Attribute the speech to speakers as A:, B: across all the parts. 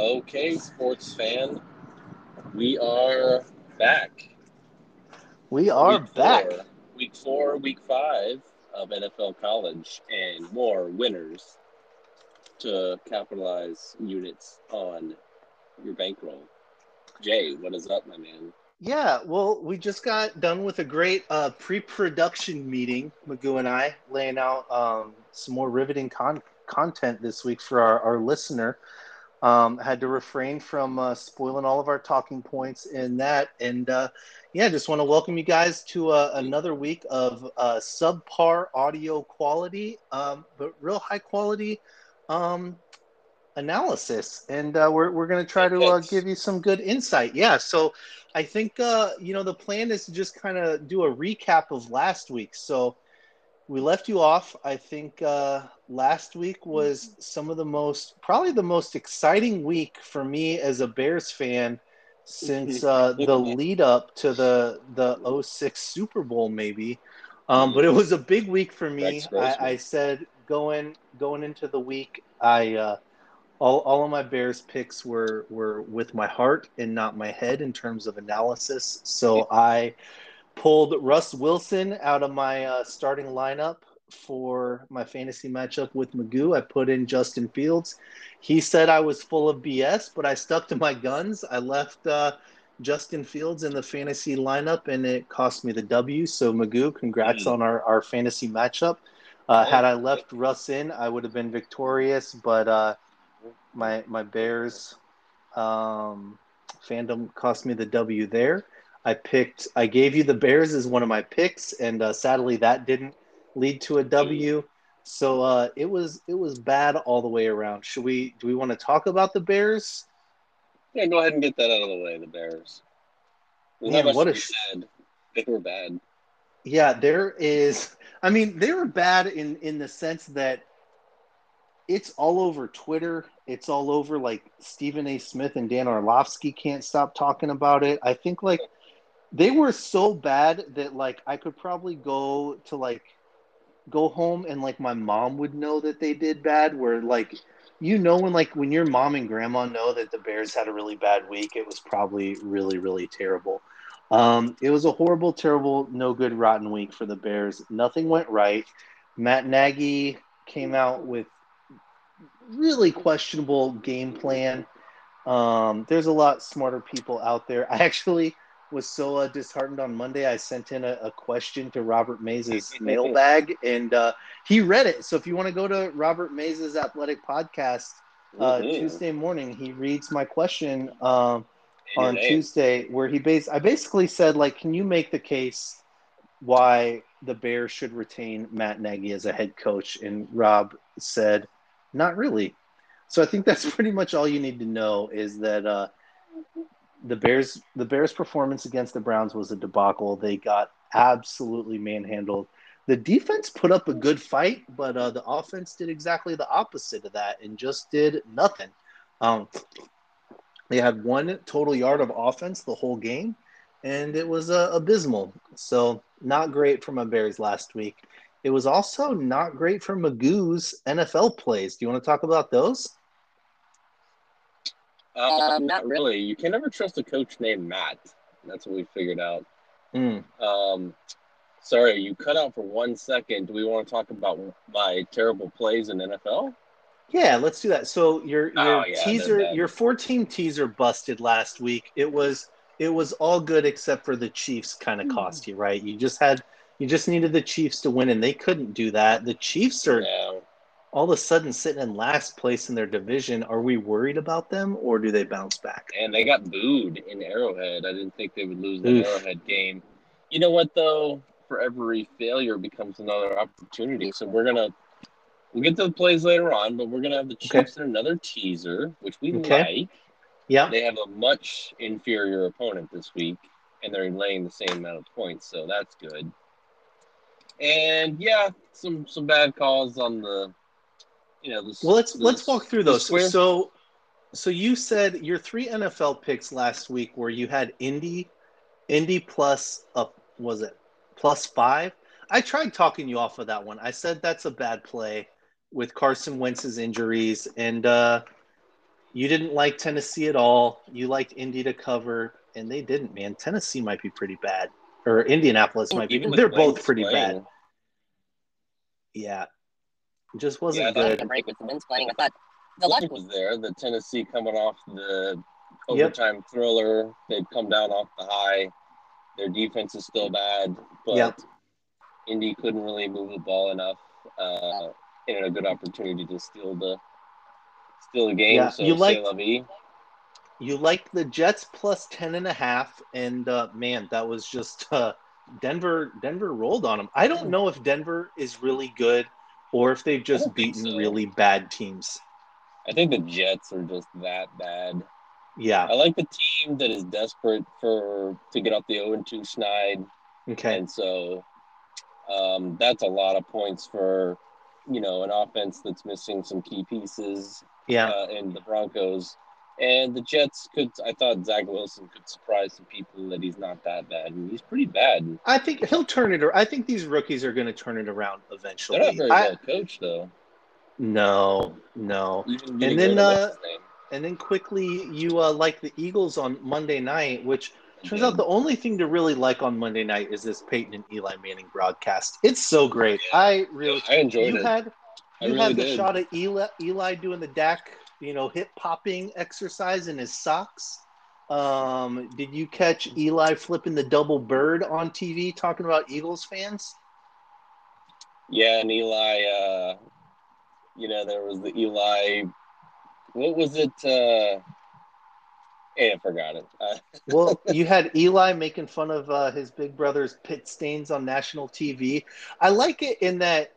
A: Okay, sports fan, we are back.
B: We are
A: Week
B: back.
A: Four, week four, week five of NFL college, and more winners to capitalize units on your bankroll. Jay, what is up, my man?
B: Yeah, well, we just got done with a great uh, pre-production meeting, Magoo and I, laying out um, some more riveting con- content this week for our, our listener. Um, had to refrain from uh, spoiling all of our talking points in that, and uh, yeah, just want to welcome you guys to uh, another week of uh, subpar audio quality, um, but real high quality um, analysis, and uh, we're we're going to try to uh, give you some good insight. Yeah, so I think uh, you know the plan is to just kind of do a recap of last week. So we left you off. I think uh, last week was some of the most, probably the most exciting week for me as a Bears fan since uh, the lead up to the the 06 Super Bowl, maybe. Um, but it was a big week for me. I, I said going going into the week, I uh, all, all of my Bears picks were were with my heart and not my head in terms of analysis. So I pulled Russ Wilson out of my uh, starting lineup for my fantasy matchup with Magoo. I put in Justin Fields. He said I was full of BS, but I stuck to my guns. I left uh, Justin Fields in the fantasy lineup, and it cost me the W. So Magoo, congrats
A: Mm.
B: on our, our fantasy matchup. Uh, had I left Russ in, I would have been victorious, but uh, my my Bears um, fandom cost me the W there. I picked. I gave you the Bears as one of my picks, and uh, sadly that didn't lead to a W. So uh, it was it was bad all the way around. Should we? Do we want to talk about the Bears?
A: Yeah, go ahead and get that out of the way, the Bears. There's
B: Man, what a
A: be
B: sh-
A: said. They were bad.
B: Yeah, there is. I mean, they were bad in in the sense that it's all over Twitter. It's all over like Stephen A. Smith and Dan Orlovsky can't stop talking about it. I think like they were so bad that like I could probably go to like go home and like my mom would know that they did bad where like you know when like when your mom and grandma know that the bears had a really bad week it was probably really really terrible. Um, it was a horrible terrible no good rotten week for the bears. Nothing went right. Matt nagy came out with really questionable game plan. Um, there's a lot smarter people out there. I actually was so uh, disheartened on Monday. I sent in a, a question to Robert Mays's mailbag, and uh, he read it. So if you want to go to Robert Mays's athletic podcast uh. Tuesday morning, he reads my question um, on. Tuesday, where he base I basically said like, can you make the case why the Bears should retain Matt Nagy as a head coach? And Rob said, not really. So I think that's pretty much all you need to know is that. The Bears the Bears performance against the Browns was a debacle. They got absolutely manhandled. The defense put up a good fight, but uh, the offense did exactly the opposite of that and just did nothing. Um, they had one total yard of offense the whole game, and it was uh, abysmal. So not great for my Bears last week. It was also not great for Magoo's NFL plays. Do you want to talk about those?
A: Uh, not really. You can never trust a coach named Matt. That's what we figured out.
B: Mm.
A: Um, sorry, you cut out for one second. Do we want to talk about my terrible plays in NFL?
B: Yeah, let's do that. So your your
A: Oh, yeah,
B: teaser, your four team teaser busted last week. It was it was all good except for the Chiefs kind of
A: Hmm.
B: cost you, right? You just had you just needed the Chiefs to win and they couldn't do that. The Chiefs are
A: Yeah.
B: All of a sudden sitting in last place in their division. Are we worried about them or do they bounce back?
A: And they got booed in Arrowhead. I didn't think they would lose the
B: Oof.
A: Arrowhead game. You know what though? For every failure becomes another opportunity. So we're gonna we'll get to the plays later on, but we're gonna have the
B: Okay.
A: Chiefs in another teaser, which we
B: Okay.
A: like.
B: Yeah.
A: They have a much inferior opponent this week, and they're laying the same amount of points, so that's good. And yeah, some some bad calls on the, you know, the.
B: Well, let's
A: the-
B: let's walk through those.
A: square-
B: So, so you said your three NFL picks last week, where you had Indy, Indy plus up was it plus five? I tried talking you off of that one. I said that's a bad play with Carson Wentz's injuries, and uh, You didn't like Tennessee at all. You liked Indy to cover, and they didn't, man. Tennessee might be pretty bad. Or Indianapolis might be. They're both pretty
A: playing,
B: bad. Yeah. Just wasn't
A: thought
B: good.
C: the break with the Wentz playing. I thought the
A: logic was there. The Tennessee coming off the
B: Yep.
A: overtime thriller, they'd come down off the high. Their defense is still bad, but
B: Yep.
A: Indy couldn't really move the ball enough. Uh, and a good opportunity to steal the steal the game.
B: Yeah,
A: so
B: you
A: say
B: liked-
A: la vie.
B: You like the Jets plus 10 and a half, and uh, man, that was just uh, Denver. Denver rolled on them. I don't know if Denver is really good or if they've just beaten
A: so.
B: really bad teams.
A: I think the Jets are just that bad.
B: Yeah.
A: I like the team that is desperate for to get off the 0 2 schneid.
B: Okay.
A: And so um, that's a lot of points for, you know, an offense that's missing some key pieces
B: Yeah.
A: uh, in the Broncos. And the Jets could, I thought Zach Wilson could surprise some people that he's not that bad. And he's pretty bad.
B: I think he'll turn it. ar- I think these rookies are going to turn it around eventually.
A: They're not very
B: I-
A: well coached, though.
B: no, no. And then, uh,
A: what's his name.
B: And then quickly, you uh, like the Eagles on Monday night, which turns out the only thing to really like on Monday night is this Peyton and Eli Manning broadcast. It's so great. I really.
A: I enjoyed
B: you
A: it.
B: had you
A: really
B: had the
A: did.
B: shot of Eli, Eli doing the Dak, you know, hip popping exercise in his socks. Um, did you catch Eli flipping the double bird on TV talking about Eagles fans?
A: Yeah, and Eli, uh, you know, there was the Eli. What was it? Uh, yeah, I forgot it. Uh,
B: Well, you had Eli making fun of uh, his big brother's pit stains on national TV. I like it in that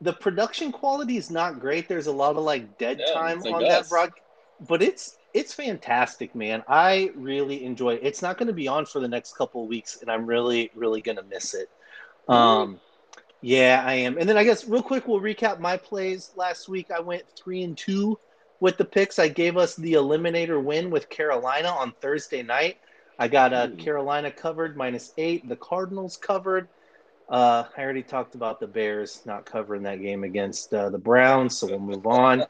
B: the production quality is not great. There's a lot of like dead
A: Yeah,
B: time
A: like
B: on that
A: us.
B: broad, but it's it's fantastic, man. I really enjoy it. It's not going to be on for the next couple of weeks, and I'm really really going to miss it. Um, yeah, I am. And then I guess real quick, we'll recap my plays last week. I went three and two with the picks. I gave us the eliminator win with Carolina on Thursday night. I got uh, Carolina covered minus eight. The Cardinals covered. Uh, I already talked about the Bears not covering that game against uh, the Browns, so we'll move on.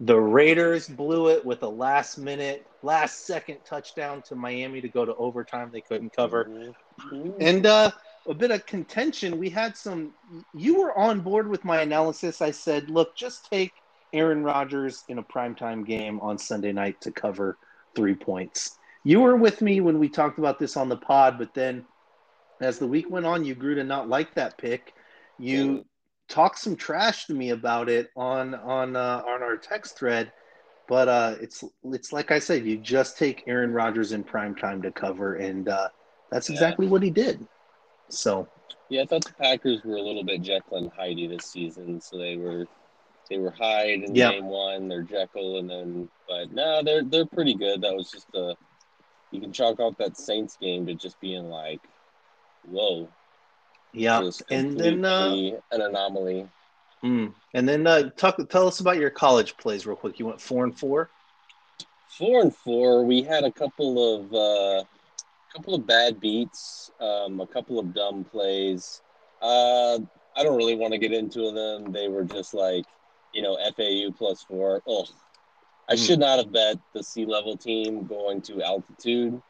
B: The Raiders blew it with a last minute, last second touchdown to Miami to go to overtime. They couldn't cover.
A: Mhm.
B: And uh, a bit of contention. We had some. You were on board with my analysis. I said, look, just take Aaron Rodgers in a primetime game on Sunday night to cover three points. You were with me when we talked about this on the pod, but then as the week went on, you grew to not like that pick. You talked some trash to me about it on on uh, on our text thread. But uh, it's it's like I said, you just take Aaron Rodgers in prime time to cover, and uh, that's
A: Yeah.
B: exactly what he did. So
A: Yeah, I thought the Packers were a little bit Jekyll and Hyde this season, so they were they were Hyde in
B: Yeah.
A: game one, they're Jekyll, and then but no, they're they're pretty good. That was just a you can chalk off that Saints game to just being like, whoa,
B: yeah, and then uh,
A: an anomaly.
B: mm, and then uh, talk tell us about your college plays real quick. You went four and four.
A: Four and four, we had a couple of uh, couple of bad beats, um, a couple of dumb plays. Uh, I don't really want to get into them. They were just like, you know, FAU plus four. Oh, I
B: Mm.
A: should not have bet the sea level team going to altitude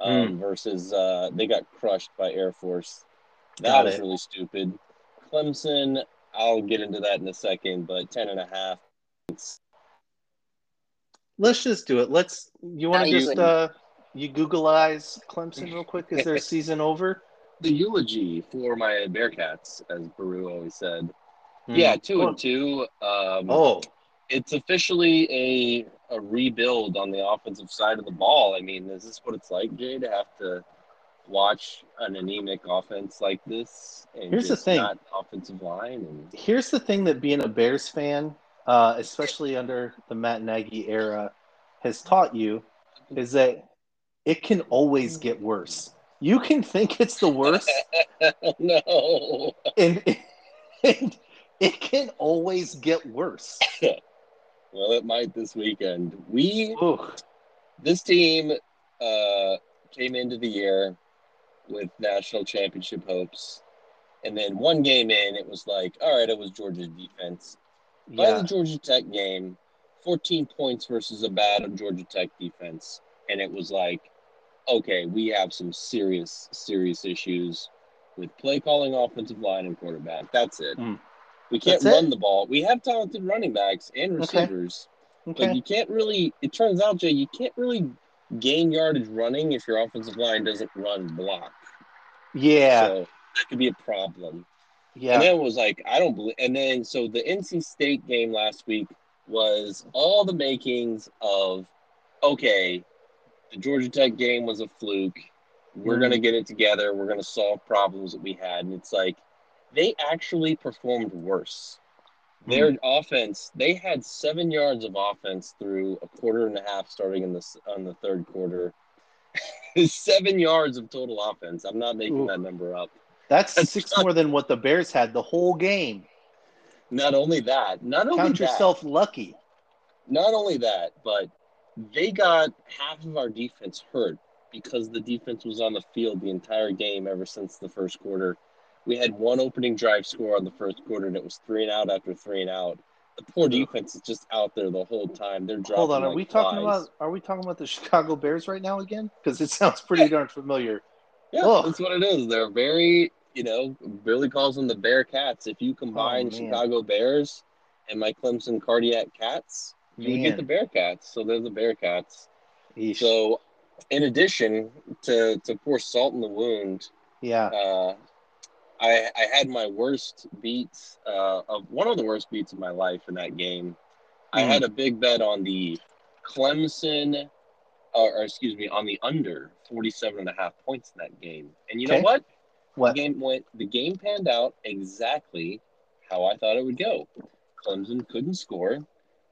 A: um, versus uh, they got crushed by Air Force. That
B: Got
A: was
B: it.
A: really stupid. Clemson, I'll get into that in a second, but ten and a half. It's,
B: Let's just do it. Let's. You want to just
C: wouldn't.
B: uh, you Googleize Clemson real quick? Is their season over?
A: the eulogy for my Bearcats, as Baru always said.
B: Hmm.
A: Yeah, two
B: Oh,
A: and two. Um,
B: Oh,
A: it's officially a a rebuild on the offensive side of the ball. I mean, is this what it's like, Jay, to have to watch an anemic offense like this and
B: Here's the thing.
A: offensive line and
B: here's the thing that being a Bears fan, uh, especially under the Matt Nagy era, has taught you is that it can always get worse. You can think it's the worst,
A: no.
B: and, and it can always get worse.
A: Well, it might this weekend. We
B: Ooh,
A: this team uh, came into the year with national championship hopes, and then one game in, it was like, all right, it was Georgia's defense. By the Georgia Tech game, 14 points versus a bad Georgia Tech defense, and it was like, okay, we have some serious, serious issues with play calling, offensive line, and quarterback. That's it.
B: Mm.
A: We can't
B: That's it?
A: run the ball. We have talented running backs and receivers,
B: Okay.
A: but you can't really. It turns out, Jay, you can't really gain yardage running if your offensive line doesn't run block.
B: yeah.
A: So that could be a problem.
B: yeah.
A: And then it was like, I don't believe. And then so the NC State game last week was all the makings of, okay, the Georgia Tech game was a fluke. We're
B: Mhm.
A: gonna get it together. We're gonna solve problems that we had. And it's like they actually performed worse. Hmm. Their offense, they had seven yards of offense through a quarter and a half, starting in the on the third quarter. seven yards of total offense. I'm not making
B: Ooh.
A: that number up.
B: That's
A: That's
B: six
A: not-
B: more than what the Bears had the whole game.
A: Not only that, not only
B: Count
A: that,
B: yourself lucky.
A: not only that, but they got half of our defense hurt because the defense was on the field the entire game ever since the first quarter. We had one opening drive score on the first quarter, and it was three and out after three and out. The poor defense is just out there the whole time. They're dropping
B: Hold on, are
A: like
B: we talking
A: flies.
B: about are we talking about the Chicago Bears right now again? Because it sounds pretty darn familiar.
A: Yeah,
B: Ugh.
A: that's what it is. They're very, you know, Billy calls them the Bear Cats. If you combine
B: Oh.
A: Chicago Bears and my Clemson Cardiac Cats, you would get the Bear Cats. So they're the Bear Cats. So, in addition to to pour salt in the wound,
B: yeah.
A: uh, I I had my worst beats uh, of one of the worst beats of my life in that game. I
B: Hmm.
A: had a big bet on the Clemson, or, or excuse me, on the under 47 and a half points in that game. And you know what?
B: What?
A: The game went. The game panned out exactly how I thought it would go. Clemson couldn't score,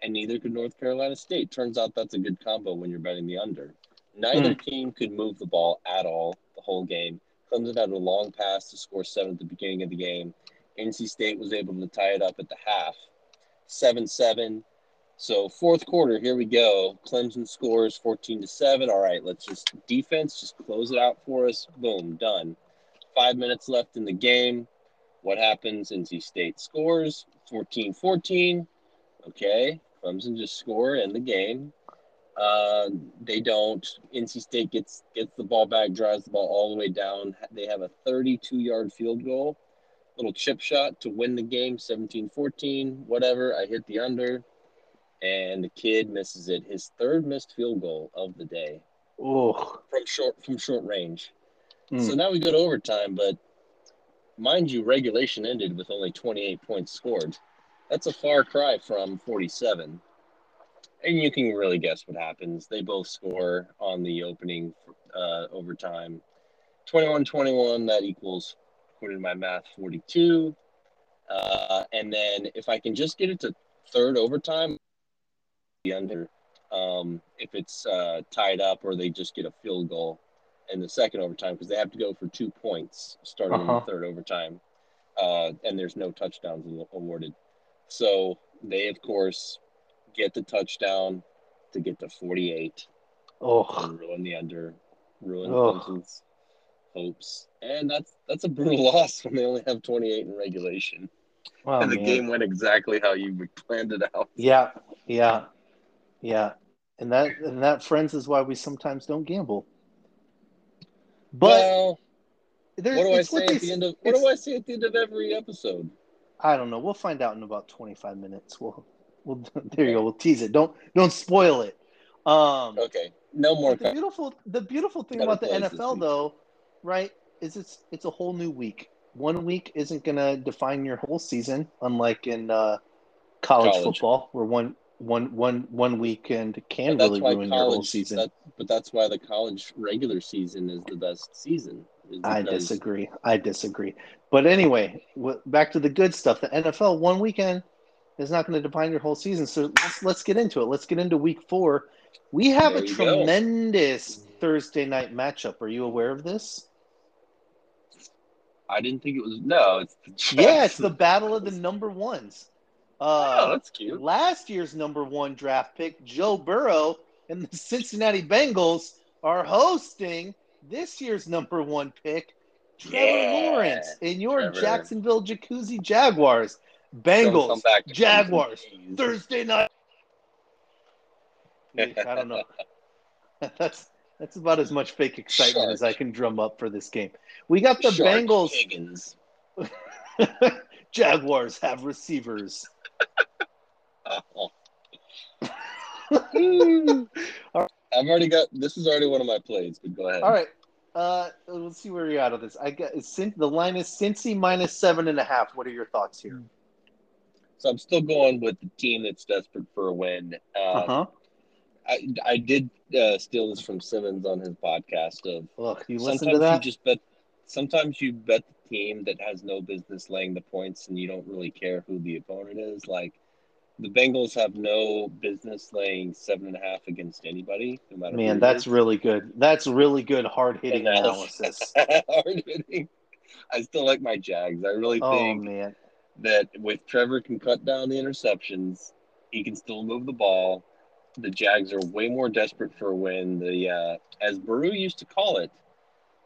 A: and neither could North Carolina State. Turns out that's a good combo when you're betting the under. Neither team could move the ball at all the whole game. Clemson had a long pass to score seven at the beginning of the game. NC State was able to tie it up at the half, seven seven. So fourth quarter, here we go. Clemson scores fourteen to seven. All right, let's just defense, just close it out for us. Boom, done. Five minutes left in the game. What happens? NC State scores 14 14. Okay. Clemson just score in the game. Uh, they don't. NC State gets gets the ball back, drives the ball all the way down. They have a 32 yard field goal, little chip shot to win the game 17 14. Whatever. I hit the under, and the kid misses it. His third missed field goal of the day
B: Oh.
A: from short from short range.
B: Hmm.
A: So now we go to overtime, but mind you, regulation ended with only 28 points scored. That's a far cry from 47. And you can really guess what happens. They both score on the opening uh, overtime. 21 21, that equals, according to my math, 42. Uh, and then if I can just get it to third overtime, the under. Um, if it's uh, tied up or they just get a field goal in the second overtime because they have to go for two points starting in
B: Uh-huh.
A: the third overtime, uh, and there's no touchdowns awarded. So they, of course, get the touchdown to get to 48
B: Oh.
A: ruin the under, ruin. Clemson's hopes, and that's that's a brutal loss when they only have 28 in regulation,
B: Oh,
A: and the
B: man.
A: game went exactly how you planned it out.
B: Yeah, yeah, yeah, and that and that, friends, is why we sometimes don't gamble. But
A: well, what do I say
B: they
A: at the end of what do I say at the end of every episode?
B: I don't know. We'll find out in about twenty five minutes. We'll, we'll there you go. We'll tease it. Don't don't spoil it. Um,
A: Okay, no more.
B: the beautiful the beautiful thing about the NFL though, right, is it's it's a whole new week. One week isn't going to define your whole season, unlike in uh, college,
A: College.
B: football, where one one one one weekend can really ruin your whole season.
A: That, but that's why the college regular season is the best season.
B: I disagree. I disagree. But anyway, w- back to the good stuff. The NFL one weekend is not going to define your whole season. So let's let's get into it. Let's get into week four. We have
A: There
B: a
A: you go.
B: tremendous Thursday night matchup. Are you aware of this?
A: I didn't think it was. No, it's the
B: Yeah, it's the battle of the number ones.
A: Oh,
B: Uh,
A: that's cute.
B: last year's number one draft pick, Joe Burrow, and the Cincinnati Bengals are hosting this year's number one pick, Trevor
A: Yeah,
B: Lawrence, in your
A: Trevor.
B: Jacksonville Jacuzzi Jaguars. Bengals, Jaguars. Thursday night. I don't know. That's that's about as much fake excitement as I can drum up for this game. We got the
A: Shark
B: Bengals.
A: Higgins.
B: Jaguars have receivers.
A: Oh. I've already got this is already one of my plays, but go ahead.
B: All right. Uh, let's see where you're at of this. I got the line is Cincy minus seven and a half. What are your thoughts here?
A: So I'm still going with the team that's desperate for a win. Um,
B: Uh huh.
A: I, I did uh, steal this from Simmons on his podcast of
B: Look, you listen to that.
A: you just bet sometimes you bet the team that has no business laying the points and you don't really care who the opponent is. Like the Bengals have no business laying seven and a half against anybody, no matter
B: Man, that's really good. That's really good hard hitting analysis.
A: hard hitting. I still like my Jags. I really think.
B: Oh man.
A: That with Trevor can cut down the interceptions, he can still move the ball. The Jags are way more desperate for a win. The uh, as Baru used to call it,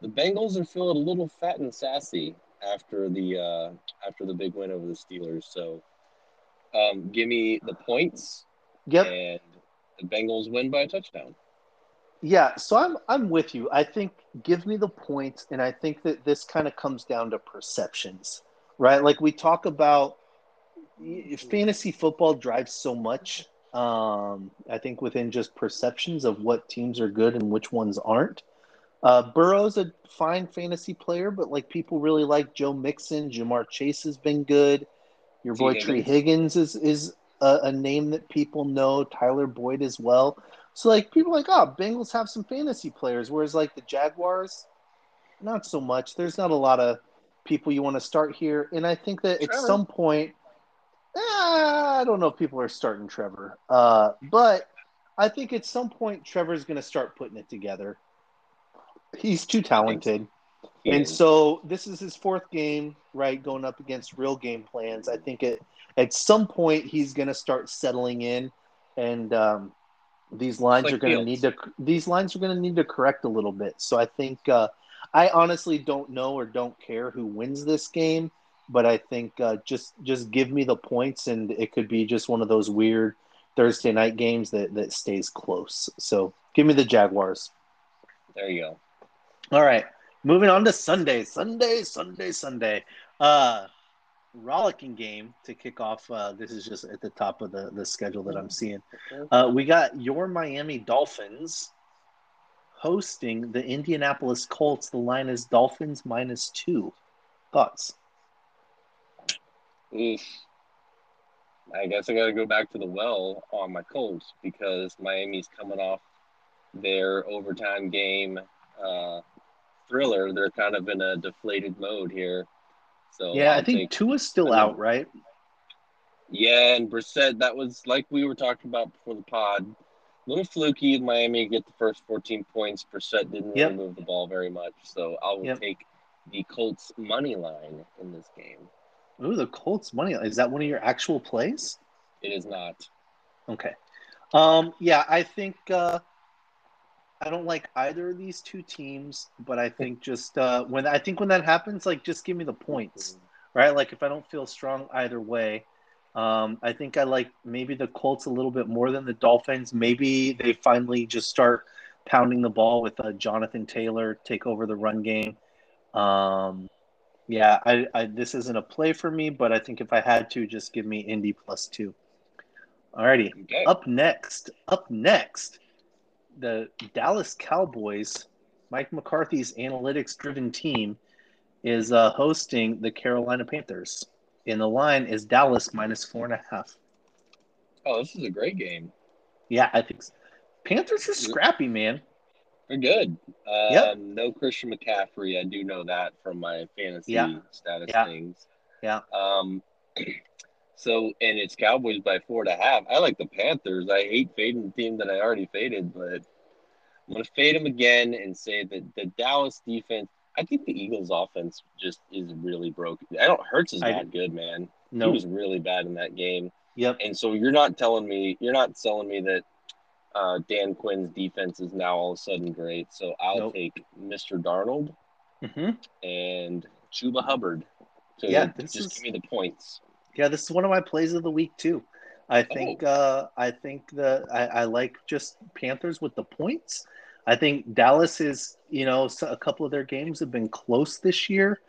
A: the Bengals are feeling a little fat and sassy after the uh, after the big win over the Steelers. So, um, give me the points,
B: Yep.
A: and the Bengals win by a touchdown.
B: Yeah, so I'm I'm with you. I think give me the points, and I think that this kind of comes down to perceptions, right? Like we talk about fantasy football drives so much. Um, I think within just perceptions of what teams are good and which ones aren't. Uh, Burrow's a fine fantasy player, but like people really like Joe Mixon. Ja'Marr Chase has been good. Your boy Tee Higgins is is a, a name that people know. Tyler Boyd as well. So like people are like, oh, Bengals have some fantasy players, whereas like the Jaguars, not so much. There's not a lot of people you want to start here, and I think that at some point, eh, I don't know if people are starting Trevor, uh, but I think at some point Trevor's going to start putting it together. He's too talented.
A: He
B: And so this is his fourth game, right? Going up against real game plans. I think it at some point he's going to start settling in, and um, these lines
A: like
B: are going to need to these lines are going to need to correct a little bit. So I think uh, I honestly don't know or don't care who wins this game, but I think uh, just just give me the points, and it could be just one of those weird Thursday night games that that stays close. So give me the Jaguars.
A: there you go.
B: All right. Moving on to Sunday. Sunday, Sunday, Sunday. Uh rollicking game to kick off. Uh, this is just at the top of the, the schedule that I'm seeing. Uh, we got your Miami Dolphins hosting the Indianapolis Colts. The line is Dolphins minus two. Thoughts?
A: Oof. I guess I got to go back to the well on my Colts because Miami's coming off their overtime game uh, thriller. They're kind of in a deflated mode here. So
B: yeah,
A: I'll
B: I think
A: take-
B: Tua's still
A: I
B: out, right?
A: yeah, and Brissett. That was like we were talking about before the pod. Little fluky. Miami get the first 14 points. Brissett didn't really move the ball very much, so I will
B: Yep.
A: take the Colts money line in this game.
B: Ooh, the Colts money. line. Is that one of your actual plays?
A: It is not.
B: Okay. Um, yeah, I think uh, I don't like either of these two teams, but I think just uh, when I think when that happens, like just give me the points, right? Like if I don't feel strong either way, um, I think I like maybe the Colts a little bit more than the Dolphins. Maybe they finally just start pounding the ball with uh, Jonathan Taylor take over the run game. Um, yeah, I, I this isn't a play for me, but I think if I had to, just give me Indy plus two. Alrighty.
A: Okay.
B: Up next, up next, the Dallas Cowboys, Mike McCarthy's analytics driven team, is uh, hosting the Carolina Panthers. And the line is Dallas minus four and a half.
A: Oh, this is a great game.
B: Yeah, I think so. Panthers are scrappy, man.
A: They're good.
B: Yep.
A: No Christian McCaffrey. I do know that from my fantasy
B: Yeah.
A: status
B: Yeah.
A: things.
B: Yeah.
A: Um. So and it's Cowboys by four and a half. I like the Panthers. I hate fading the team that I already faded, but I'm gonna fade them again and say that the Dallas defense. I think the Eagles' offense just is really broken. I don't. Hurts is not good, man. He was really bad in that game.
B: Yep.
A: And so you're not telling me you're not selling me that uh, Dan Quinn's defense is now all of a sudden great. So I'll
B: Nope.
A: take Mr. Darnold
B: hmm
A: and Chuba Hubbard
B: Yeah, this
A: just
B: is-
A: give me the points.
B: Yeah, this is one of my plays of the week too. I think uh, I think the I, I like just Panthers with the points. I think Dallas is you know a couple of their games have been close this year.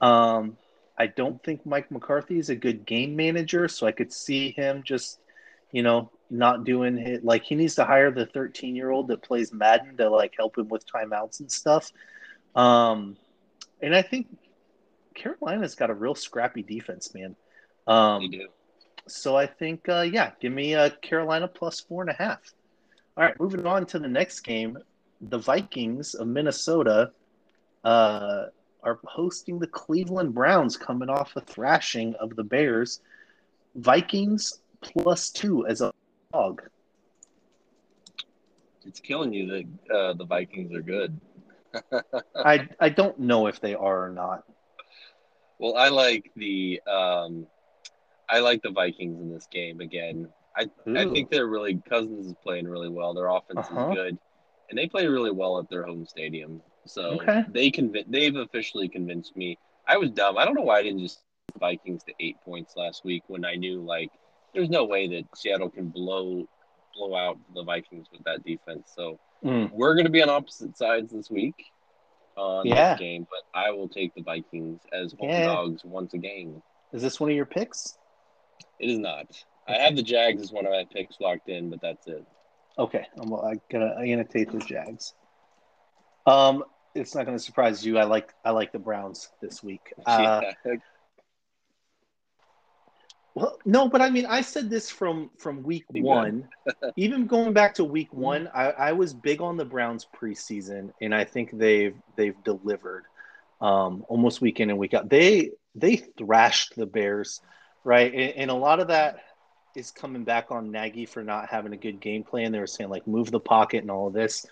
B: Um, I don't think Mike McCarthy is a good game manager, so I could see him just you know not doing it like he needs to hire the 13 year old that plays Madden to like help him with timeouts and stuff. Um, and I think Carolina's got a real scrappy defense, man.
A: They
B: Um,
A: do.
B: so I think, uh, yeah, give me a Carolina plus four and a half. All right, moving on to the next game. The Vikings of Minnesota uh, are hosting the Cleveland Browns, coming off a thrashing of the Bears. Vikings plus two as a dog.
A: It's killing you that uh, the Vikings are good.
B: I I don't know if they are or not.
A: Well, I like the um, I like the Vikings in this game again. I I think they're really Cousins is playing really well. Their offense
B: Uh-huh.
A: is good, and they play really well at their home stadium. So
B: Okay.
A: they conv- they've officially convinced me. I was dumb. I don't know why I didn't just Vikings to eight points last week when I knew like there's no way that Seattle can blow blow out the Vikings with that defense. So
B: Mm.
A: we're going to be on opposite sides this week on
B: Yeah.
A: this game, but I will take the Vikings as home
B: Yeah.
A: dogs once again.
B: Is this one of your picks?
A: It is not. I have the Jags as one of my picks locked in, but that's it.
B: Okay, I'm I gotta annotate the Jags. Um, it's not gonna surprise you. I like I like the Browns this week. Uh,
A: Yeah.
B: well, no, but I mean, I said this from from week one. Even going back to week one, I, I was big on the Browns preseason, and I think they've they've delivered um, almost week in and week out. They they thrashed the Bears, right? And, and a lot of that is coming back on Nagy for not having a good game plan. They were saying like move the pocket and all of this,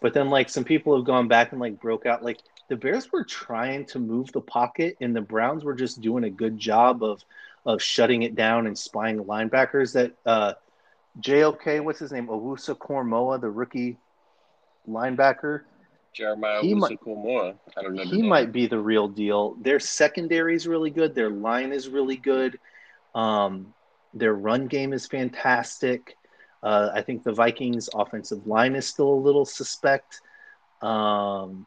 B: but then like some people have gone back and like broke out like the Bears were trying to move the pocket, and the Browns were just doing a good job of of shutting it down and spying linebackers. That uh, JOK, what's his name, Owusu-Koramoah, the rookie linebacker,
A: Jeremiah
B: He.
A: I don't know.
B: he might be the real deal. Their secondary is really good. Their line is really good. Um, their run game is fantastic. Uh, I think the Vikings' offensive line is still a little suspect. Um,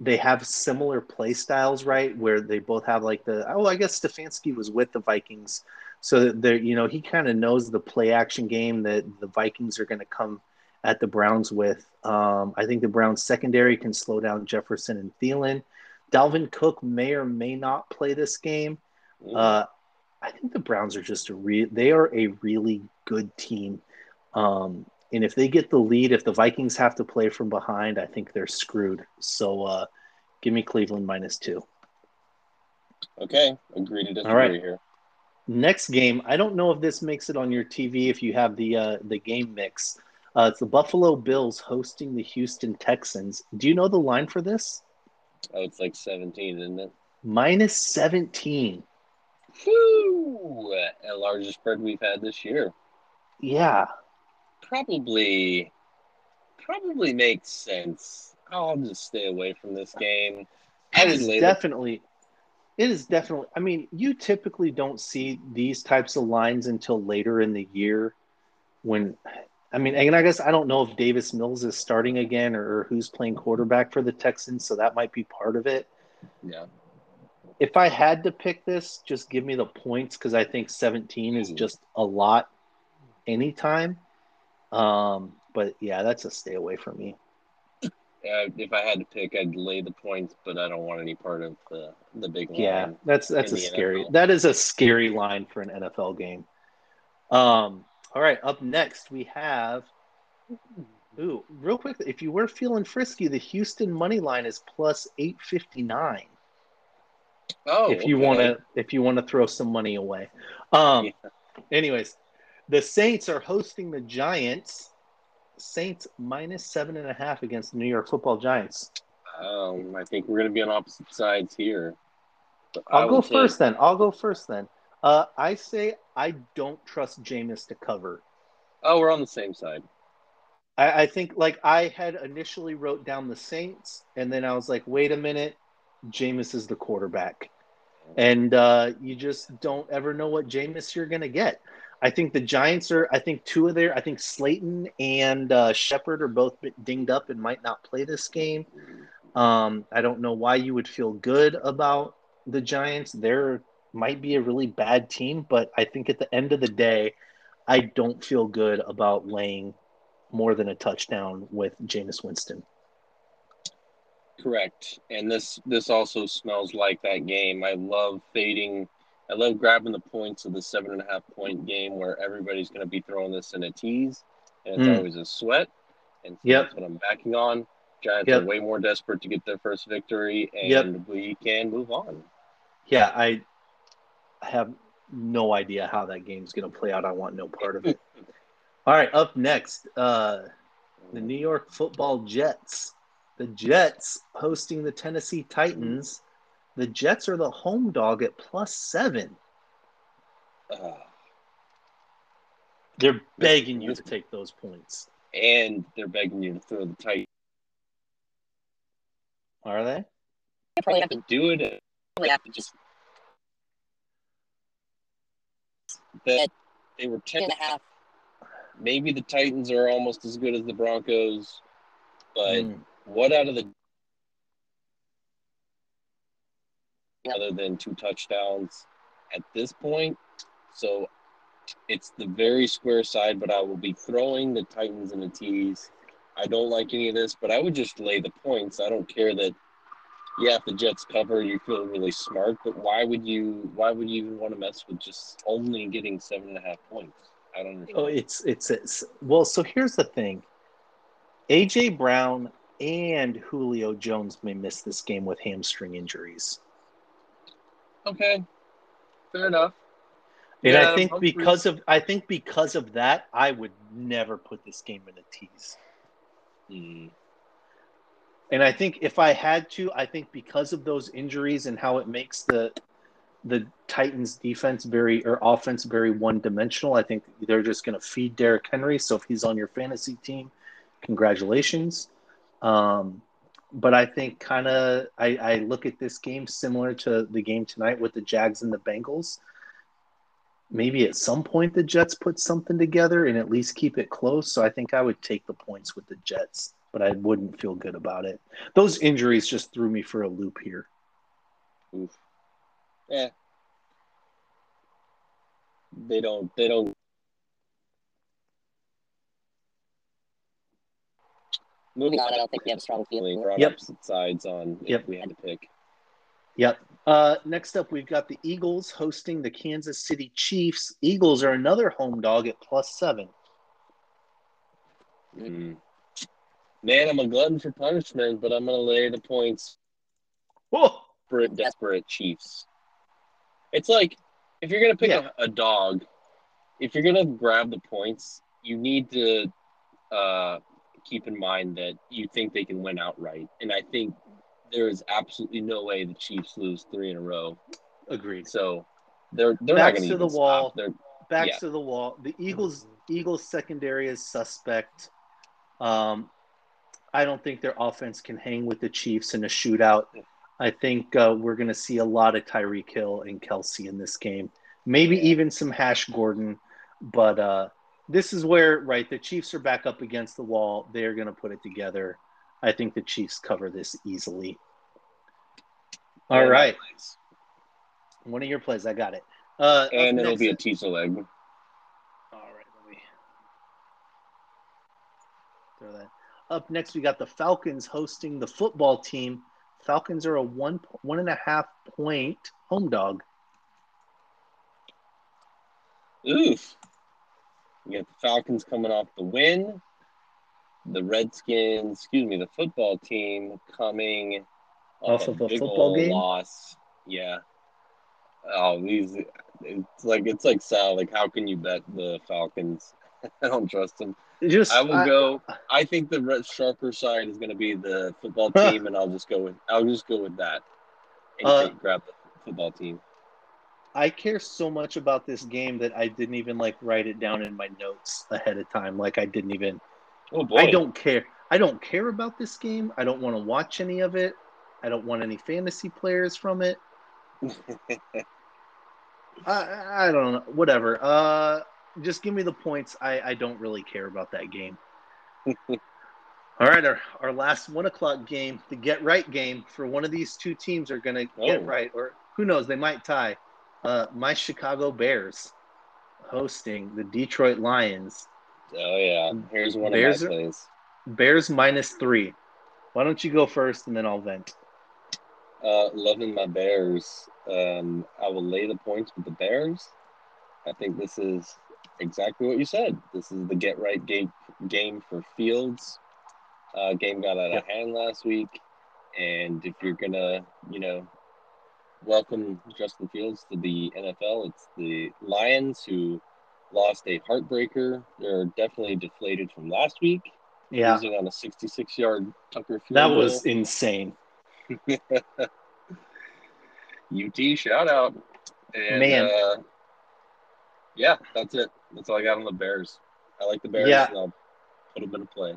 B: they have similar play styles, right? Where they both have like the oh, I guess Stefanski was with the Vikings, so that they're you know he kind of knows the play action game that the Vikings are going to come at the Browns with. Um, I think the Browns secondary can slow down Jefferson and Thielen. Dalvin Cook may or may not play this game. Uh, I think the Browns are just a real they are a really good team. Um, and if they get the lead, if the Vikings have to play from behind, I think they're screwed. So uh, give me Cleveland minus two.
A: okay, agree to disagree
B: All right.
A: here.
B: Next game, I don't know if this makes it on your TV if you have the uh, the game mix. Uh, it's the Buffalo Bills hosting the Houston Texans. Do you know the line for this?
A: Oh, it's like 17, isn't it?
B: Minus 17.
A: Whew! The largest spread we've had this year.
B: Yeah.
A: Probably, probably makes sense. I'll just stay away from this game. I would
B: is definitely it is definitely I mean, you typically don't see these types of lines until later in the year when I mean, and I guess I don't know if Davis Mills is starting again or who's playing quarterback for the Texans, so that might be part of it.
A: yeah.
B: If I had to pick this, just give me the points because I think 17 is just a lot anytime. Um, but yeah, that's a stay away from me.
A: Uh, if I had to pick, I'd lay the points, but I don't want any part of the the big line.
B: Yeah, that's that's a scary.
A: NFL.
B: That is a scary line for an NFL game. Um. All right. Up next, we have. Ooh, real quick. If you were feeling frisky, the Houston money line is plus eight fifty nine.
A: Oh,
B: if you
A: okay.
B: want to, if you want to throw some money away. Um.
A: Yeah.
B: Anyways, the Saints are hosting the Giants. Saints minus seven and a half against the New York Football Giants.
A: Um, I think we're going to be on opposite sides here. But
B: I'll go first then. I'll go first then. Uh, I say I don't trust Jameis to cover.
A: Oh, we're on the same side.
B: I, I think like I had initially wrote down the Saints, and then I was like, wait a minute, Jameis is the quarterback, and uh, you just don't ever know what Jameis you're gonna get. I think the Giants are. I think two of their. I think Slayton and uh, Shepard are both dinged up and might not play this game. Um, I don't know why you would feel good about the Giants. They're might be a really bad team, but I think at the end of the day, I don't feel good about laying more than a touchdown with Jameis Winston.
A: Correct. And this this also smells like that game. I love fading I love grabbing the points of the seven and a half point game where everybody's gonna be throwing this in a tease and it's
B: Mm.
A: always a sweat. And so
B: Yep.
A: that's what I'm backing on. Giants
B: Yep.
A: are way more desperate to get their first victory and
B: Yep.
A: we can move on.
B: Yeah, I have no idea how that game's going to play out. I want no part of it. All right, up next, uh, the New York Football Jets. The Jets hosting the Tennessee Titans. The Jets are the home dog at plus seven.
A: Uh,
B: They're begging you to take those points.
A: and they're begging you to throw the tight
B: Are they?
C: They probably have to,
A: do it.
C: probably have to just
A: That they were
C: ten
A: ten
C: and a half.
A: maybe the Titans are almost as good as the Broncos, but
B: Mm.
A: What out of the other than two touchdowns at this point? So it's the very square side, but I will be throwing the Titans and the tees. I don't like any of this, but I would just lay the points. I don't care that yeah, if the Jets cover, you feel really smart, but why would you why would you even want to mess with just only getting seven and a half points? I don't understand.
B: Oh, it's, it's it's well. So here's the thing: AJ Brown and Julio Jones may miss this game with hamstring injuries.
A: Okay. Fair enough.
B: And
A: Yeah,
B: I think
A: hopefully-
B: because of I think because of that, I would never put this game in a tease.
A: Hmm.
B: And I think if I had to, I think because of those injuries and how it makes the the Titans defense very or offense very one dimensional, I think they're just going to feed Derrick Henry. So if he's on your fantasy team, congratulations. Um, but I think kind of I, I look at this game similar to the game tonight with the Jags and the Bengals. Maybe at some point the Jets put something together and at least keep it close. So I think I would take the points with the Jets, but I wouldn't feel good about it. Those injuries just threw me for a loop here.
A: Oof. Yeah. They don't. They don't.
C: Moving on, I don't think we have a strong feeling.
A: We're on
B: Yep.
A: opposite sides on
B: Yep.
A: if we had to pick.
B: Yep. Uh, next up, we've got the Eagles hosting the Kansas City Chiefs. Eagles are another home dog at plus seven.
A: Mm. Man, I'm a glutton for punishment, but I'm gonna lay the points
B: Whoa.
A: for desperate Chiefs. It's like if you're gonna pick
B: Yeah.
A: a, a dog, if you're gonna grab the points, you need to uh, keep in mind that you think they can win outright, and I think there is absolutely no way the Chiefs lose three in a row.
B: Agreed.
A: So they're they're
B: Backs
A: not going
B: to the wall.
A: Stop. They're
B: Backs
A: Yeah.
B: to the wall. The Eagles Eagles secondary is suspect. Um, I don't think their offense can hang with the Chiefs in a shootout. I think uh, we're going to see a lot of Tyreek Hill and Kelce in this game. Maybe even some Josh Gordon, but uh, this is where right the Chiefs are back up against the wall. They're going to put it together. I think the Chiefs cover this easily. All
A: Yeah,
B: right, one of your plays. I got it. Uh,
A: and it'll be a teaser leg.
B: all right, let me throw that. Up next, we got the Falcons hosting the football team. Falcons are a one one and a half point home dog.
A: Oof. You got the Falcons coming off the win. The Redskins, excuse me, the football team coming
B: Off of a football game?
A: loss. Yeah. Oh, these it's like it's like Sal. Like, how can you bet the Falcons? I don't trust them.
B: Just
A: I will go. I think the red sharper side is going to be the football team, and I'll just go with I'll just go with that and
B: Uh,
A: grab the football team.
B: I care so much about this game that I didn't even like write it down in my notes ahead of time. Like I didn't even.
A: Oh boy!
B: I don't care. I don't care about this game. I don't want to watch any of it. I don't want any fantasy players from it. I, I don't know. Whatever. Uh, just give me the points. I, I don't really care about that game. All right, our, our last one o'clock game, the get right game for one of these two teams are going to get
A: Oh.
B: right, or who knows, they might tie. Uh, my Chicago Bears hosting the Detroit Lions.
A: Oh yeah, here's one
B: Bears
A: of my plays.
B: Bears minus three. Why don't you go first and then I'll vent?
A: Uh, loving my Bears. Um, I will lay the points with the Bears. I think this is exactly what you said. This is the get right game game for Fields. Uh, game got out of hand last week, and if you're gonna, you know, welcome Justin Fields to the NFL, it's the Lions who lost a heartbreaker. They're definitely deflated from last week,
B: Yeah,
A: losing on a 66-yard Tucker field
B: that
A: goal.
B: was insane.
A: UT shout out. And,
B: Man.
A: Uh, yeah, that's it. That's all I got on the Bears. I like the Bears.
B: Yeah.
A: And I'll put them in play.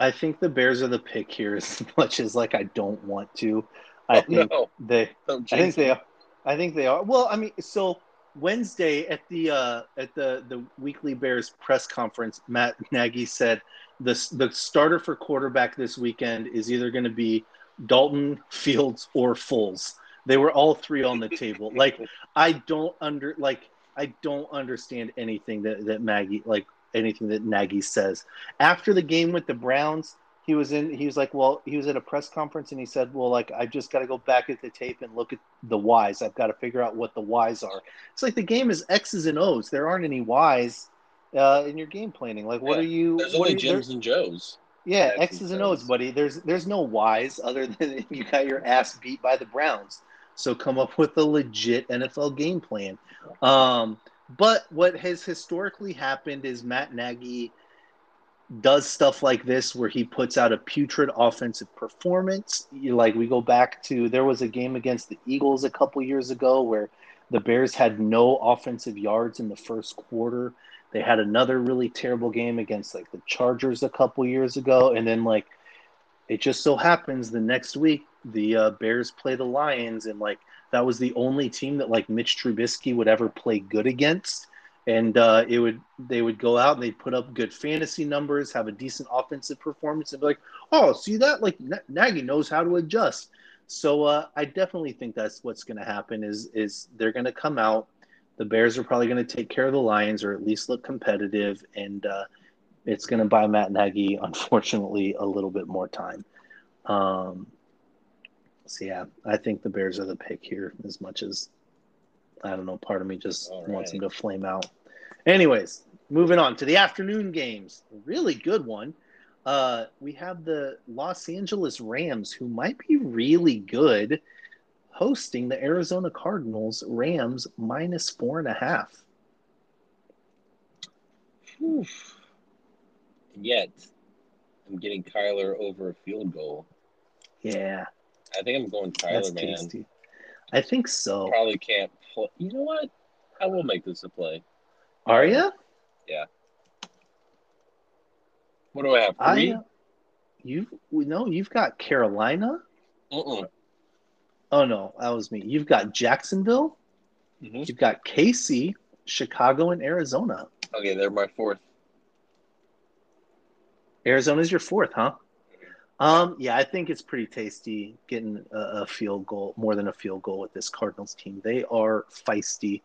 B: I think the Bears are the pick here as much as like I don't want to. I
A: oh,
B: think
A: no.
B: they
A: Don't
B: I think they are. I think they are. Well, I mean, so Wednesday at the uh, at the the weekly Bears press conference, Matt Nagy said the the starter for quarterback this weekend is either going to be Dalton, Fields, or Foles. They were all three on the table. Like I don't under like I don't understand anything that that Maggie like anything that Nagy says. After the game with the Browns, he was in he was like, well, he was at a press conference and he said, well, like i've just got to go back at the tape and look at the whys I've got to figure out what the whys are. It's like the game is X's and O's. There aren't any whys uh, in your game planning. Like, what
A: Yeah,
B: are you?
A: There's
B: what
A: only
B: you-
A: Jims and Joes.
B: yeah,
A: X's
B: X's and O's,
A: O's.
B: buddy. There's there's no whys other than you got your ass beat by the Browns. So come up with a legit NFL game plan. Um, but what has historically happened is Matt Nagy does stuff like this where he puts out a putrid offensive performance. Like we go back to there was a game against the Eagles a couple years ago where the Bears had no offensive yards in the first quarter. They had another really terrible game against like the Chargers a couple years ago, and then like it just so happens the next week the uh, Bears play the Lions, and like that was the only team that like Mitch Trubisky would ever play good against, and uh, it would they would go out and they'd put up good fantasy numbers, have a decent offensive performance, and be like, oh, see that like N- Nagy knows how to adjust. So uh, I definitely think that's what's going to happen is is they're going to come out. The Bears are probably going to take care of the Lions or at least look competitive, and uh, it's going to buy Matt Nagy, unfortunately, a little bit more time. Um, so yeah, I think the Bears are the pick here. As much as I don't know, part of me just
A: All
B: wants
A: right.
B: them to flame out. Anyways, moving on to the afternoon games. A really good one. Uh, we have the Los Angeles Rams, who might be really good, hosting the Arizona Cardinals. Rams minus four and a half.
A: Whew. And yet, I'm getting Kyler over a field goal.
B: Yeah,
A: I think I'm going
B: that's
A: Kyler, man.
B: tasty. I think so.
A: Probably can't play. You know what? I will make this a play.
B: Are you? Yeah.
A: What do I have? Three?
B: I. You no, you've got Carolina.
A: Uh-uh.
B: Oh no, that was me. You've got Jacksonville.
A: Mhm.
B: You've got KC, Chicago, and Arizona.
A: Okay, they're my fourth.
B: Arizona's your fourth, huh? Um, yeah, I think it's pretty tasty getting a, a field goal, more than a field goal with this Cardinals team. They are feisty.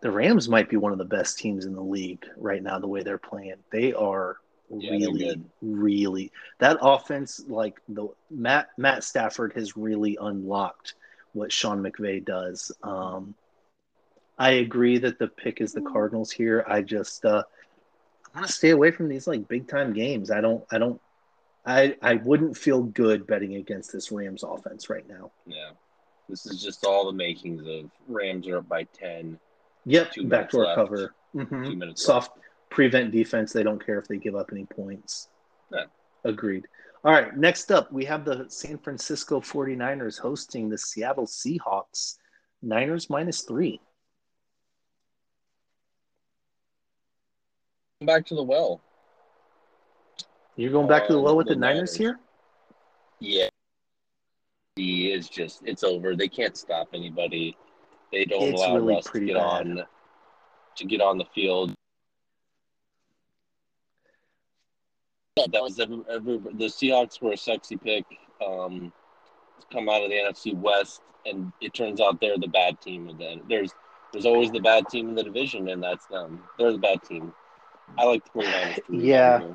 B: The Rams might be one of the best teams in the league right now, the way they're playing. They are
A: Yeah,
B: really, really that offense, like the Matt Matt Stafford has really unlocked what Sean McVay does. Um, I agree that the pick is the Cardinals here. I just uh, I want to stay away from these like big time games. I don't. I don't. I I wouldn't feel good betting against this Rams offense right now.
A: Yeah. This is just all the makings of Rams are up by 10.
B: Yep,
A: Two
B: backdoor
A: left.
B: cover. Mhm.
A: Two minutes
B: Soft prevent defense. They don't care if they give up any points.
A: Yeah.
B: Agreed. All right, next up, we have the San Francisco 49ers hosting the Seattle Seahawks. Niners minus three.
A: Back to the well.
B: You're going back to the well with
A: the
B: the Niners
A: Niners.
B: here?
A: Yeah. He is just, it's over. They can't stop anybody. They don't
B: it's
A: allow
B: really
A: Russ to get
B: bad.
A: on to get on the field. That was every, every, the Seahawks were a sexy pick. Um, come out of the NFC West, and it turns out they're the bad team. And then there's there's always the bad team in the division, and that's them. They're the bad team. I like the 49ers.
B: Yeah.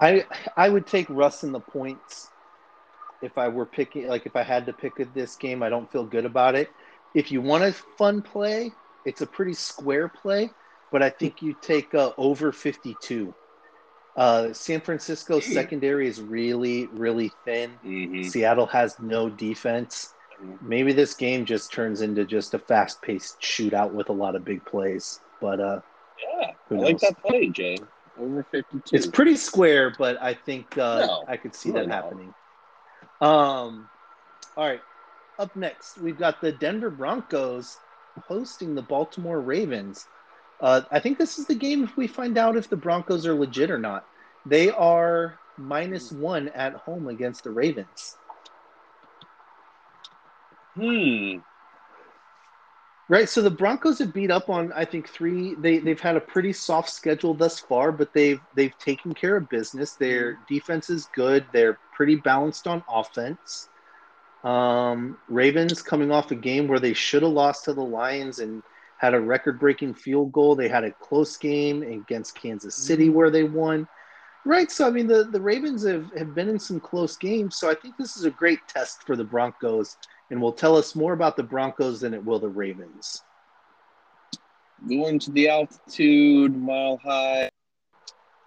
B: I I would take Russ in the points if I were picking like if I had to pick this game, I don't feel good about it. If you want a fun play, it's a pretty square play, but I think you take uh, over 52. Uh, San Francisco's
A: Hmm.
B: secondary is really really thin.
A: Mhm.
B: Seattle has no defense. Maybe this game just turns into just a fast-paced shootout with a lot of big plays. But uh,
A: Yeah, I like that play, Jay. Over 52.
B: It's pretty square, but I think uh,
A: No,
B: I could see that
A: no.
B: happening. Um, all right. Up next, we've got the Denver Broncos hosting the Baltimore Ravens. Uh, I think this is the game if we find out if the Broncos are legit or not. They are minus one at home against the Ravens.
A: Hmm.
B: Right. So the Broncos have beat up on I think three. They they've had a pretty soft schedule thus far, but they've they've taken care of business. Their defense is good. They're pretty balanced on offense. Um, Ravens coming off a game where they should have lost to the Lions and had a record-breaking field goal. They had a close game against Kansas City where they won. Right. So I mean the the Ravens have have been in some close games. So I think this is a great test for the Broncos and will tell us more about the Broncos than it will the Ravens.
A: Going to the altitude, mile high.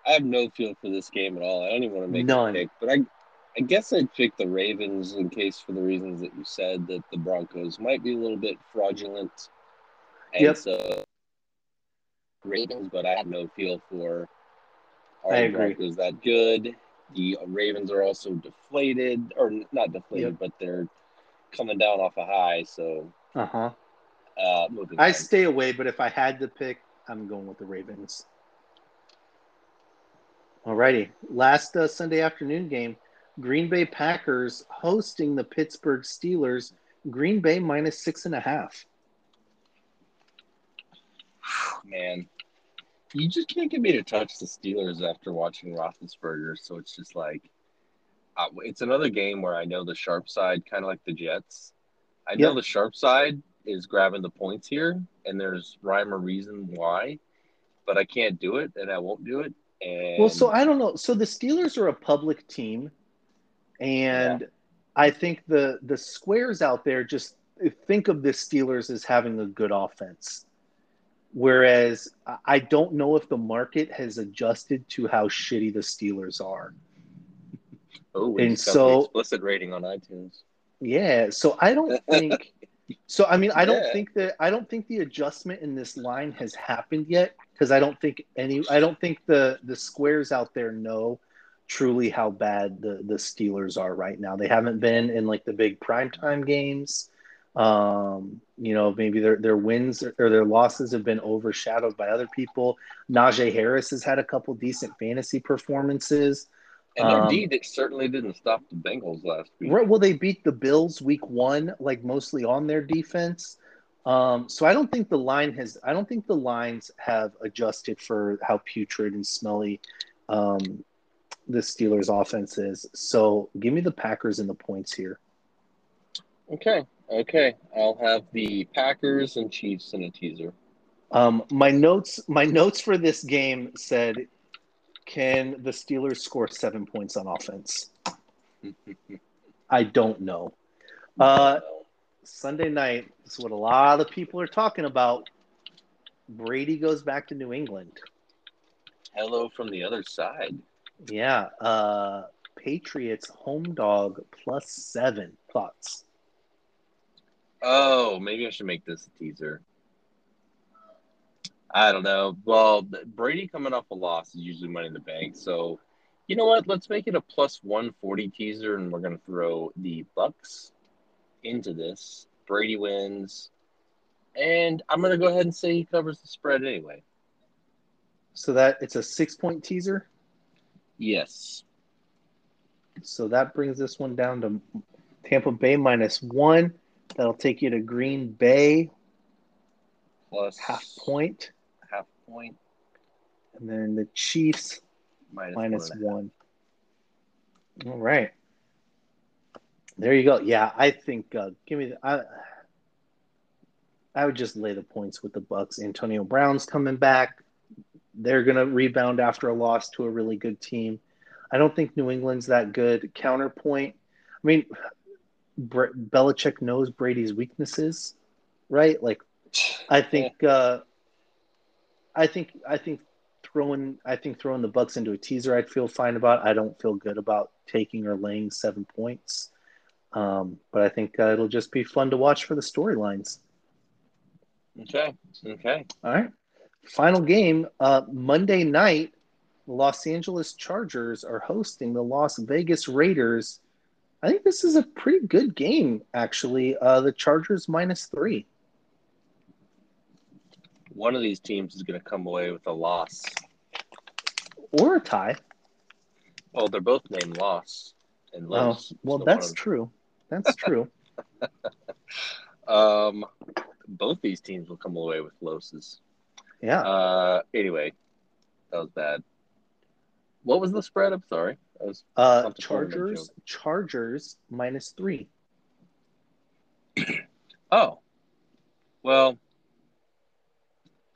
A: I have no feel for this game at all. I don't even want to make
B: None.
A: a pick, but I, I guess I'd pick the Ravens in case for the reasons that you said that the Broncos might be a little bit fraudulent. And
B: Yep.
A: so Ravens, but I have no feel for are
B: I
A: the. Broncos that good. The Ravens are also deflated, or not deflated,
B: Yep.
A: but they're coming down off a high. So
B: Uh huh.
A: uh, moving
B: I
A: on.
B: stay away, but if I had to pick, I'm going with the Ravens. Alrighty, last uh, Sunday afternoon game: Green Bay Packers hosting the Pittsburgh Steelers. Green Bay minus six and a half.
A: man, you just can't get me to touch the Steelers after watching Roethlisberger. So it's just like, uh, it's another game where I know the sharp side, kind of like the Jets. I know
B: Yep.
A: the sharp side is grabbing the points here, and there's rhyme or reason why, but I can't do it, and I won't do it. And
B: Well, so I don't know. So the Steelers are a public team, and I think the the squares out there just think of the Steelers as having a good offense. Whereas I- I don't know if the market has adjusted to how shitty the Steelers are.
A: oh,
B: and
A: got
B: so-
A: the explicit rating on iTunes.
B: Yeah, so I don't think. So I mean, I don't
A: Yeah.
B: think that I don't think the adjustment in this line has happened yet because I don't think any. I don't think the the squares out there know truly how bad the the Steelers are right now. They haven't been in like the big primetime games. Um, you know, maybe their their wins or their losses have been overshadowed by other people. Najee Harris has had a couple decent fantasy performances.
A: And their
B: Um,
A: D that certainly didn't stop the Bengals last week.
B: Right. Well, they beat the Bills week one, like mostly on their defense. Um, so I don't think the line has. I don't think the lines have adjusted for how putrid and smelly um, the Steelers' offense is. So give me the Packers and the points here.
A: Okay, okay. I'll have the Packers and Chiefs in a teaser.
B: Um, my notes. My notes for this game said, "Can the Steelers score seven points on offense?" I don't know. Uh, Sunday night is what a lot of people are talking about. Brady goes back to New England.
A: Hello from the other side.
B: Yeah. Uh, Patriots home dog plus seven. Thoughts?
A: Oh, maybe I should make this a teaser. I don't know. Well, Brady coming off a loss is usually money in the bank. So, you know what? Let's make it a plus 140 teaser, and we're going to throw the Bucs into this. Brady wins. And I'm going to go ahead and say he covers the spread anyway.
B: So that it's a six point teaser.
A: Yes.
B: So that brings this one down to Tampa Bay minus one. That'll take you to Green Bay
A: Plus
B: half point.
A: Half point.
B: And then the Chiefs
A: Minus,
B: minus
A: one and a half.
B: one. All right. There you go. Yeah, I think uh, give me. The, I I would just lay the points with the Bucs. Antonio Brown's coming back. They're gonna rebound after a loss to a really good team. I don't think New England's that good. Counterpoint. I mean, Bre- Belichick knows Brady's weaknesses, right? Like, I think. Uh, I think. I think throwing. I think throwing the Bucs into a teaser. I'd feel fine about. I don't feel good about taking or laying seven points. Um, but I think uh, it'll just be fun to watch for the storylines.
A: Okay. Okay.
B: All right. Final game uh, Monday night. The Los Angeles Chargers are hosting the Las Vegas Raiders. I think this is a pretty good game, actually. Uh, the Chargers minus three.
A: One of these teams is going to come away with a loss.
B: or a tie.
A: Oh, they're both named Loss and
B: Oh,
A: Los.
B: well,
A: so
B: that's true. That's true.
A: Um, both these teams will come away with losses.
B: Yeah.
A: Uh, anyway, that was bad. What was the spread? I'm sorry. I was
B: Uh,
A: Not the tournament
B: Chargers, Chargers minus three.
A: Oh, well,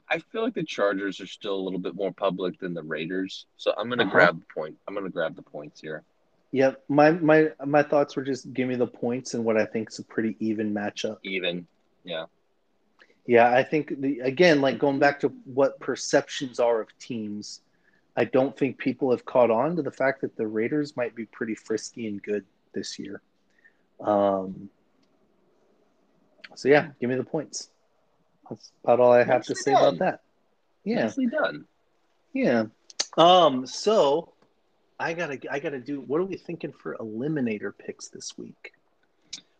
A: I feel like the Chargers are still a little bit more public than the Raiders, so I'm gonna
B: Uh-huh.
A: grab the point. I'm gonna grab the points here.
B: Yeah, My my my thoughts were just give me the points and what I think is a pretty even matchup.
A: Even, yeah,
B: Yeah, I think the again, like going back to what perceptions are of teams, I don't think people have caught on to the fact that the Raiders might be pretty frisky and good this year. Um, so yeah, give me the points. That's about all I have to say
A: done.
B: about that. Yeah,
A: nicely done.
B: yeah. Um, so I gotta I gotta do. What are we thinking for eliminator picks this week?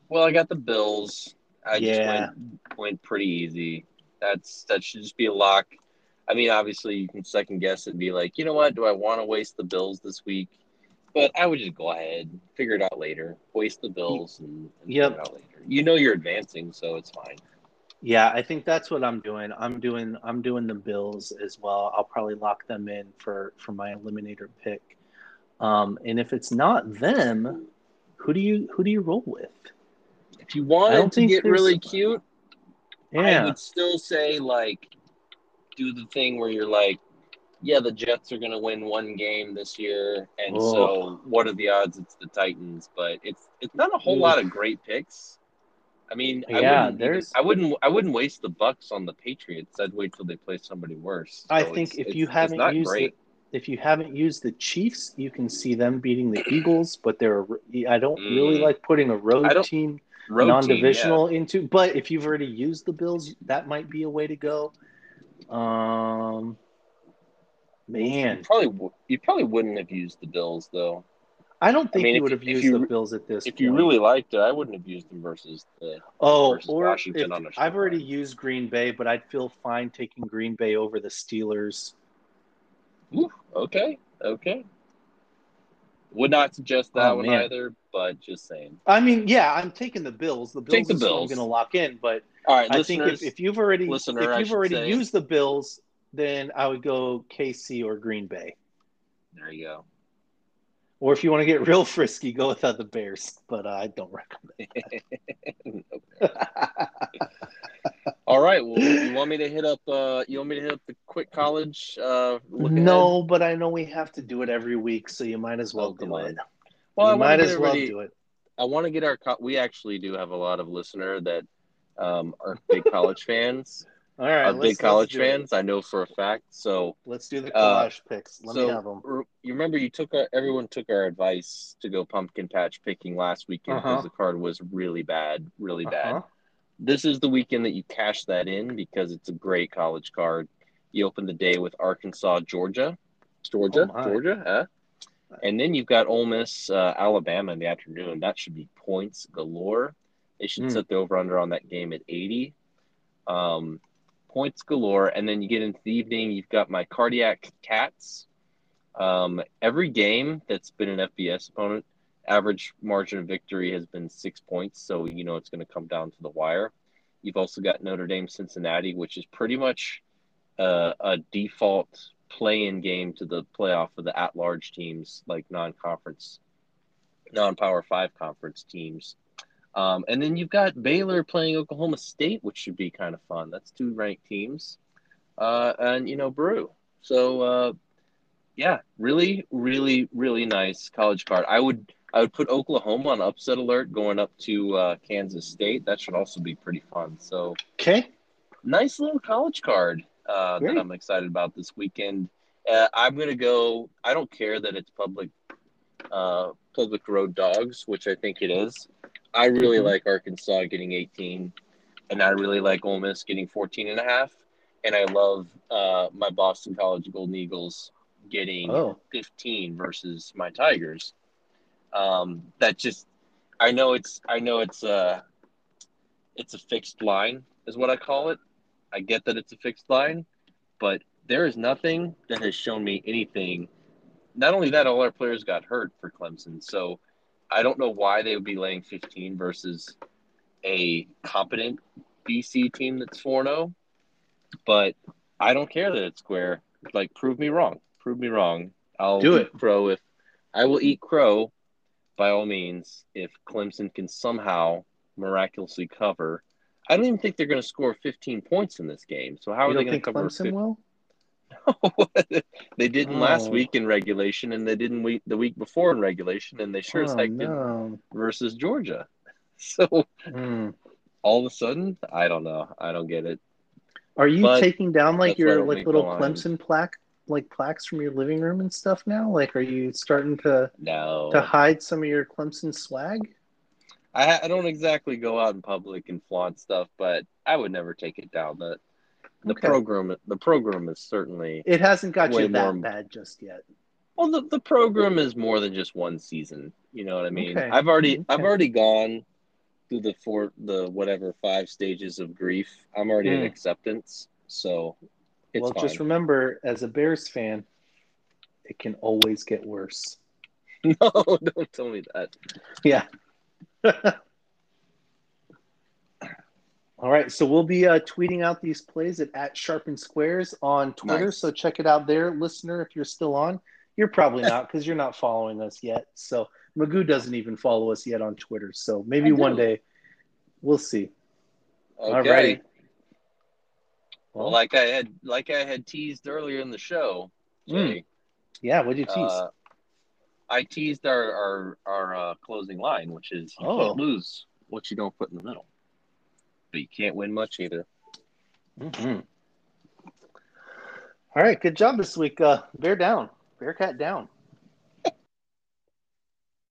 A: Well, I got the Bills. I
B: Yeah.
A: just went went pretty easy. That's that should just be a lock. I mean, obviously you can second guess it and be like, you know what? Do I want to waste the Bills this week? But I would just go ahead, figure it out later. Waste the Bills and, and
B: Yep.
A: figure it out later. You know you're advancing, so it's fine.
B: Yeah, I think that's what I'm doing. I'm doing I'm doing the Bills as well. I'll probably lock them in for for my eliminator pick. Um, and if it's not them, who do you who do you roll with?
A: If you
B: I
A: wanted to get really cute, I would still say like do the thing where you're like, yeah, the Jets are gonna win one game this year, and
B: Oh.
A: so what are the odds it's the Titans? But it's it's not a whole lot of great picks. I mean, I
B: Yeah,
A: wouldn't,
B: there's-
A: I wouldn't, I wouldn't waste the Bucs on the Patriots. I'd wait till they play somebody worse.
B: I think if you haven't used it, if you haven't used the Chiefs, you can see them beating the Eagles. But they're I don't really
A: Mm.
B: like putting a road team
A: Road
B: non-divisional into. But if you've already used the Bills, that might be a way to go. Um, man,
A: You probably, you probably wouldn't have used the Bills though.
B: I don't think
A: mean,
B: you would have used
A: you-
B: the Bills at this.
A: If you really liked it, I wouldn't have used them versus the.
B: oh,
A: versus
B: or
A: Washington
B: if,
A: on a short
B: I've already used Green Bay, but I'd feel fine taking Green Bay over the Steelers.
A: Ooh, okay, okay. Would not suggest that
B: Oh,
A: one
B: man.
A: either, but just saying.
B: I mean, yeah, I'm taking the Bills. The Bills
A: Take the
B: is who I'm going to lock in, but
A: All right,
B: I think if, if you've already
A: listener,
B: if you've already
A: say.
B: used the Bills, then I would go KC or Green Bay.
A: there you go.
B: Or if you want to get real frisky, go without the Bears. But uh, I don't recommend.
A: All right. Well, you want me to hit up? Uh, you want me to hit up the quick college? Uh, look ahead?
B: no, but I know we have to do it every week, so you might as well
A: Oh,
B: do it.
A: Well, I
B: you
A: wanna
B: might as well do it.
A: I want to get our. Co- we actually do have a lot of listener that um, are big college fans.
B: All right,
A: are big college
B: do it.
A: fans. I know for a fact. So
B: Let's do the
A: Uh,
B: collage picks. Let
A: so
B: me have them.
A: you remember you took our, everyone took our advice to go pumpkin patch picking last weekend
B: Uh-huh.
A: because the card was really bad, really bad. This is the weekend that you cash that in because it's a great college card. You open the day with Arkansas, Georgia, Georgia,
B: Oh.
A: Georgia, huh? And then you've got Ole Miss, uh, Alabama in the afternoon. That should be points galore. They should
B: Mm.
A: set the over under on that game at 80. Um, points galore. And then you get into the evening, you've got my cardiac cats. Um, every game that's been an FBS opponent, average margin of victory has been six points. So, you know, it's going to come down to the wire. You've also got Notre Dame, Cincinnati, which is pretty much uh, a default play-in game to the playoff for the at-large teams, like non-conference, non-power five conference teams. Um, and then you've got Baylor playing Oklahoma State, which should be kind of fun. That's two ranked teams, uh, and you know Brew. So uh, yeah, really, really, really nice college card. I would I would put Oklahoma on upset alert going up to uh, Kansas State. That should also be pretty fun. So
B: Okay.
A: nice little college card uh, that I'm excited about this weekend. Uh, I'm gonna go. I don't care that it's public, uh, public road dogs, which I think it is. I really
B: Mhm.
A: like Arkansas getting 18, and I really like Ole Miss getting 14 and a half. And I love uh, my Boston College Golden Eagles getting
B: Oh.
A: 15 versus my Tigers. Um, that just, I know it's, I know it's, uh, it's a fixed line, is what I call it. I get that it's a fixed line, but there is nothing that has shown me anything. Not only that, all our players got hurt for Clemson, so I don't know why they would be laying 15 versus a competent BC team that's 4 0. But I don't care that it's square. Like, prove me wrong. Prove me wrong. I'll
B: Do it.
A: crow if I will eat crow by all means if Clemson can somehow miraculously cover. I don't even think they're going to score 15 points in this game. So how
B: You
A: are they going to
B: think
A: cover?
B: Clemson will?
A: 15? they didn't last
B: Oh.
A: week in regulation, and they didn't week the week before in regulation, and they sure as
B: oh,
A: heck did
B: no.
A: versus Georgia. So
B: Hmm.
A: all of a sudden, I don't know. I don't get it.
B: Are you
A: But
B: taking down like
A: that's why I
B: your like little. Clemson plaque, like plaques from your living room and stuff now? Like, are you starting to
A: No,
B: to hide some of your Clemson swag?
A: I, I don't exactly go out in public and flaunt stuff, but I would never take it down. The the
B: Okay.
A: program the program is certainly
B: It hasn't got you that
A: more-
B: bad just yet.
A: well the, the program is more than just one season. You know what I mean?
B: Okay.
A: I've already
B: Okay.
A: I've already gone through the four the whatever five stages of grief. I'm already in
B: Mm.
A: acceptance, so it's
B: well,
A: fine.
B: just remember, as a Bears fan, it can always get worse.
A: no, don't tell me that.
B: Yeah. All right, so we'll be uh, tweeting out these plays at, at Sharps and Squares on Twitter.
A: Nice.
B: So check it out there, listener. If you're still on, you're probably not because you're not following us yet. So Magoo doesn't even follow us yet on Twitter. So maybe one day we'll see.
A: Okay.
B: Alrighty.
A: Well, like I had like I had teased earlier in the show, Jay.
B: yeah, what'd you tease?
A: Uh, I teased our our, our uh, closing line, which is you
B: Oh.
A: lose what you don't put in the middle, but you can't win much either.
B: Mhm. All right, good job this week. Uh, bear down, Bearcat down.